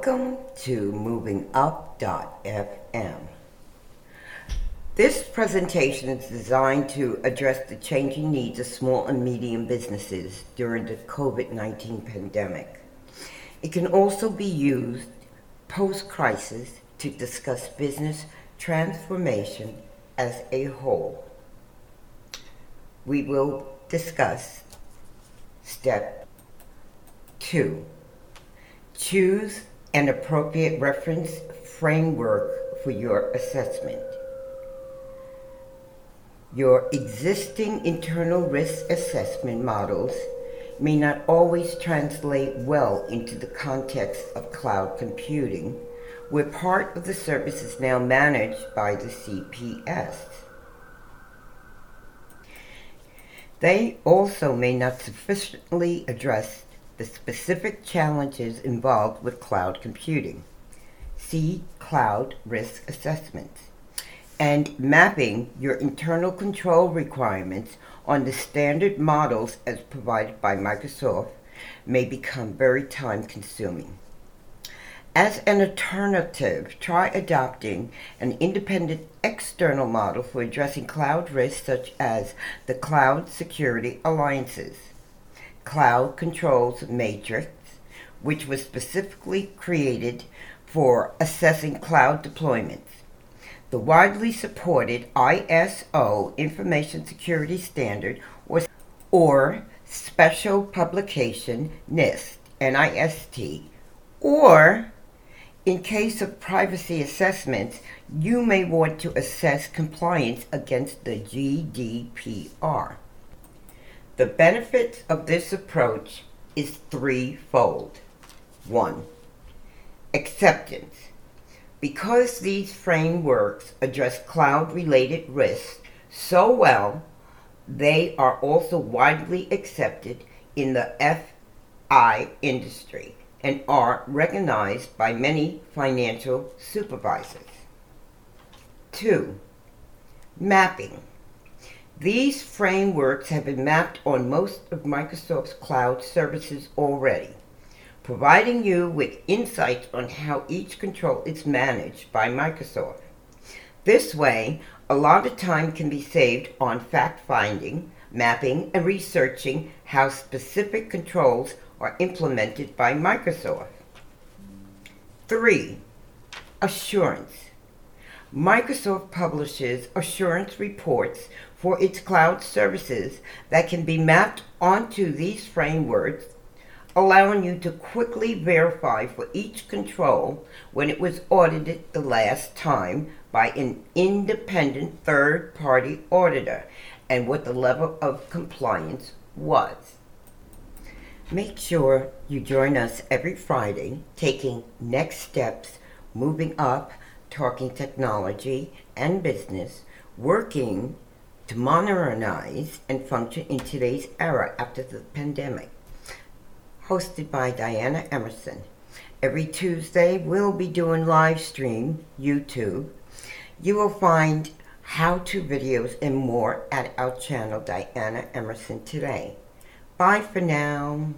Welcome to MovingUp.fm. This presentation is designed to address the changing needs of small and medium businesses during the COVID 19 pandemic. It can also be used post crisis to discuss business transformation as a whole. We will discuss step two choose an appropriate reference framework for your assessment. Your existing internal risk assessment models may not always translate well into the context of cloud computing, where part of the service is now managed by the CPS. They also may not sufficiently address the specific challenges involved with cloud computing. See Cloud Risk Assessments. And mapping your internal control requirements on the standard models as provided by Microsoft may become very time consuming. As an alternative, try adopting an independent external model for addressing cloud risks such as the Cloud Security Alliance's. Cloud Controls Matrix, which was specifically created for assessing cloud deployments. The widely supported ISO Information Security Standard or, or Special Publication NIST, NIST, or in case of privacy assessments, you may want to assess compliance against the GDPR. The benefits of this approach is threefold. One, acceptance. Because these frameworks address cloud related risks so well, they are also widely accepted in the FI industry and are recognized by many financial supervisors. Two, mapping. These frameworks have been mapped on most of Microsoft's cloud services already, providing you with insights on how each control is managed by Microsoft. This way, a lot of time can be saved on fact finding, mapping, and researching how specific controls are implemented by Microsoft. 3. Assurance. Microsoft publishes assurance reports for its cloud services that can be mapped onto these frameworks, allowing you to quickly verify for each control when it was audited the last time by an independent third party auditor and what the level of compliance was. Make sure you join us every Friday, taking next steps, moving up, talking technology and business, working to modernize and function in today's era after the pandemic. Hosted by Diana Emerson. Every Tuesday, we'll be doing live stream, YouTube. You will find how to videos and more at our channel, Diana Emerson Today. Bye for now.